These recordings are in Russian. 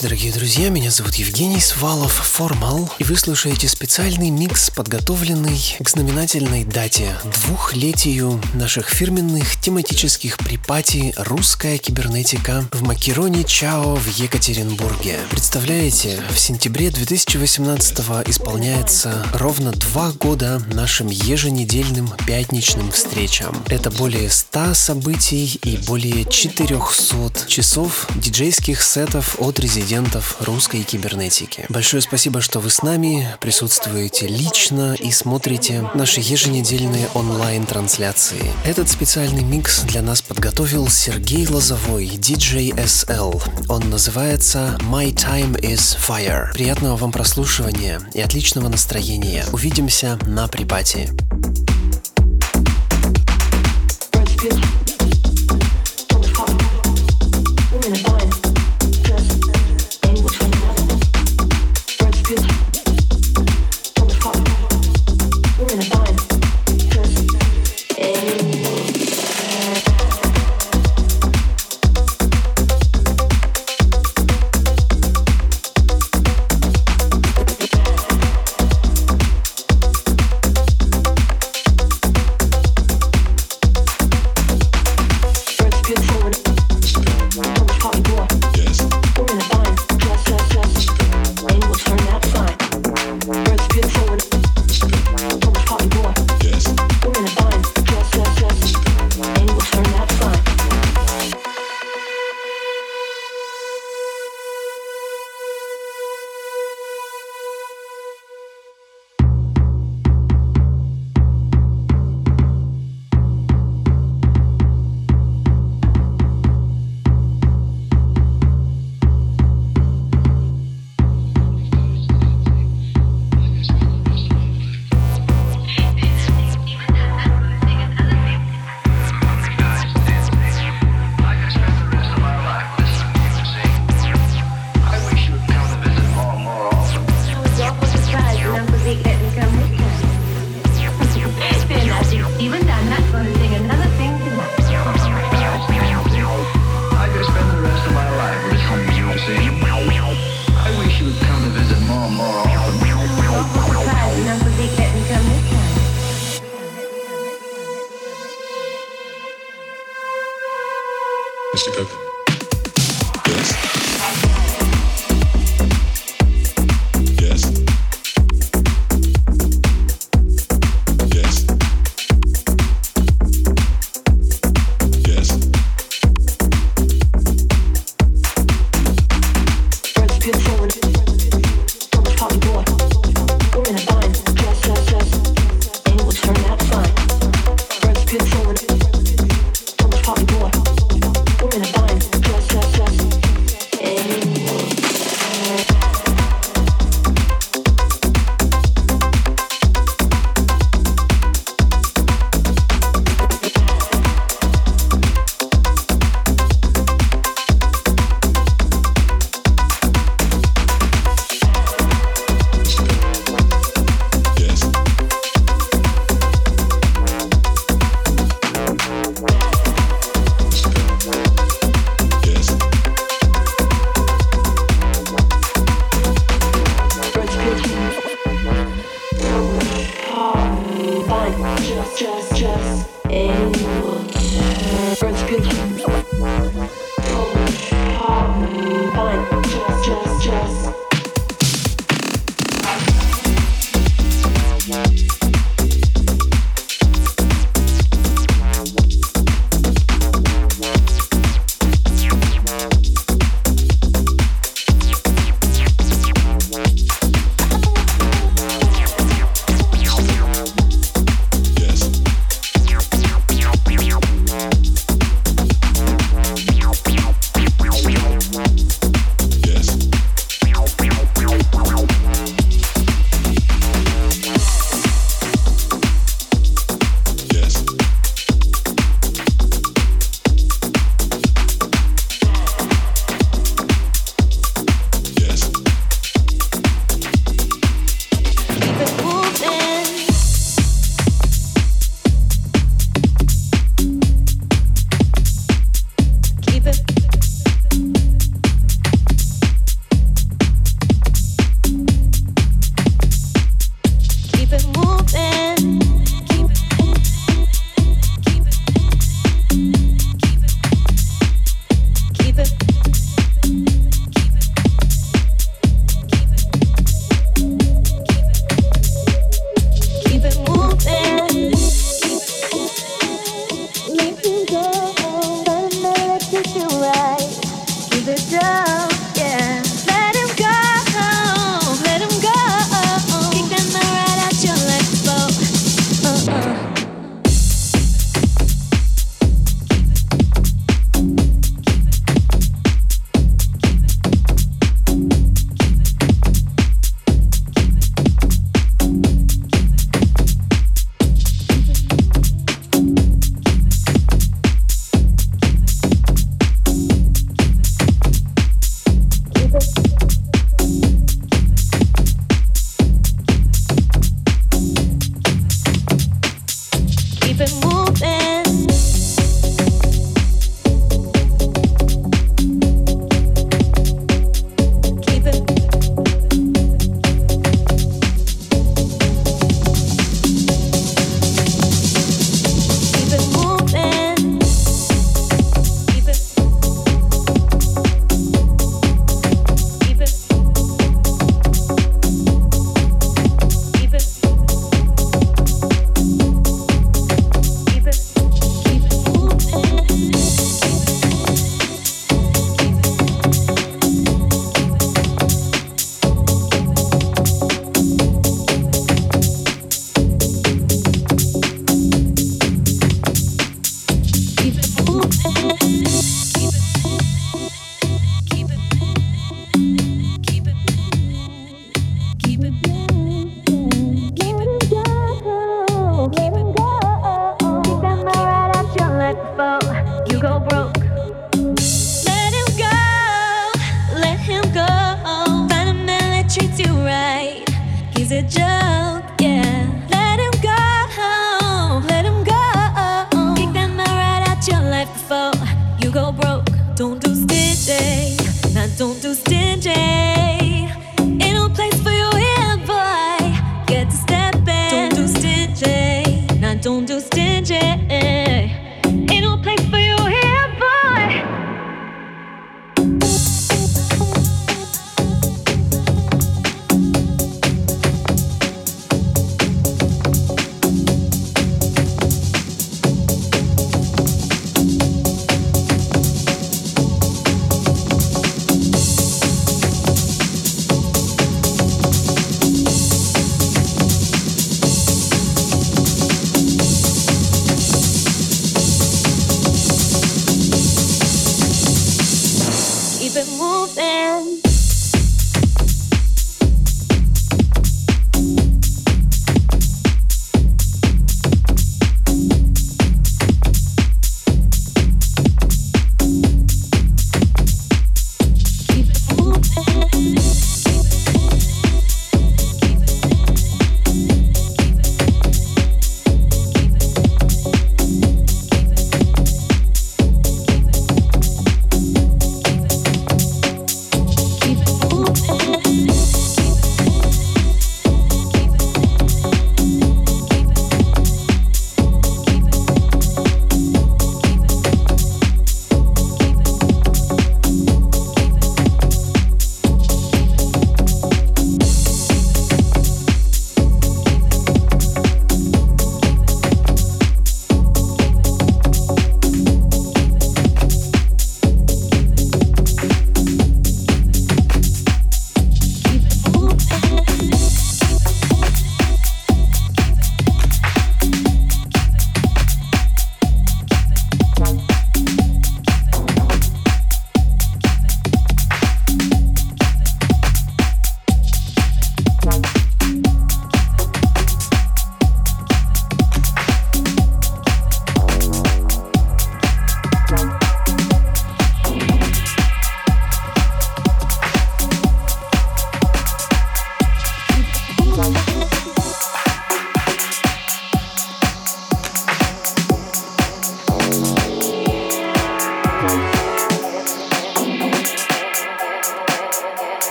Ночи, дорогие друзья. Меня зовут Евгений Свалов, Формал, и вы слушаете специальный микс, подготовленный к знаменательной дате двухлетию наших фирменных тематических припати «Русская кибернетика» в Макероне Чао в Екатеринбурге. Представляете, в сентябре 2018 исполняется ровно два года нашим еженедельным пятничным встречам. Это более 100 событий и более 400 часов диджейских сетов от резидентов русской кибернетики. Большое спасибо, что вы с нами, присутствуете лично и смотрите наши еженедельные онлайн-трансляции. Этот специальный микс для нас подготовил Сергей Лозовой, DJ SL. Он называется My Time is Fire. Приятного вам прослушивания и отличного настроения. Увидимся на припати. Don't just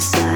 Just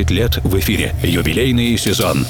10 лет в эфире. Юбилейный сезон.